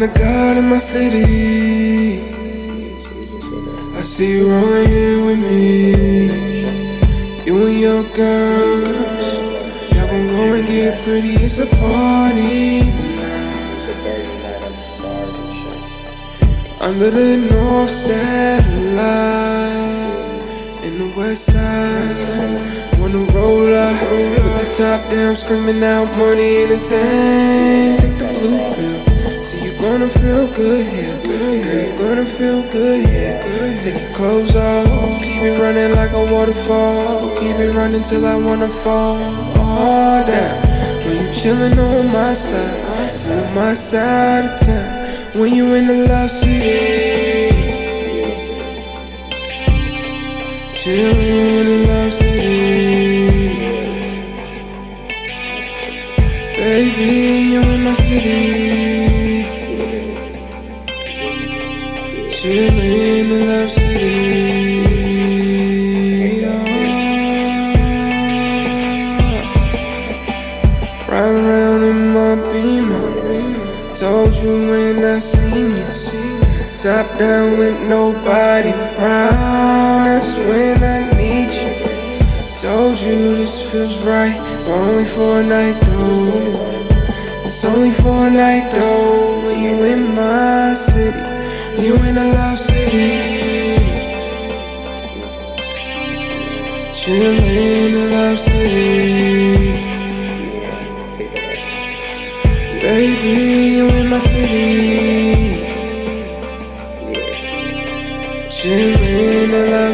the God in my city. I see you rolling here with me. You and your girls. Y'all gon' go and get pretty. It's a party. Under the north satellite In the west side Wanna roll up With the top down Screaming out money anything Take the blue gonna feel good here. Girl, you gonna feel good here. Take your clothes off. Keep it running like a waterfall. Keep it running till I wanna fall. All down. When you chillin' on my side. On my side of town. When you in the love city. Chillin' Top down with nobody around. That's when I need you. Told you this feels right, only for a night though. It's only for a night though. You in a love city. Chillin' in a love city. Baby, you in my city. Chillin' in a love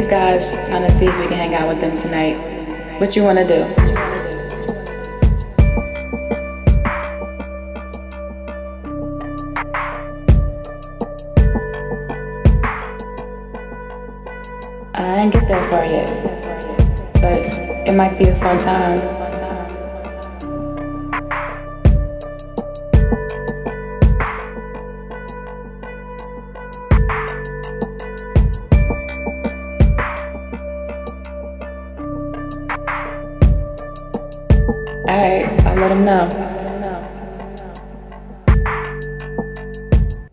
these guys trying to see if we can hang out with them tonight. What you want to do? I didn't get there for yet, but it might be a fun time. All right, I'll let them know.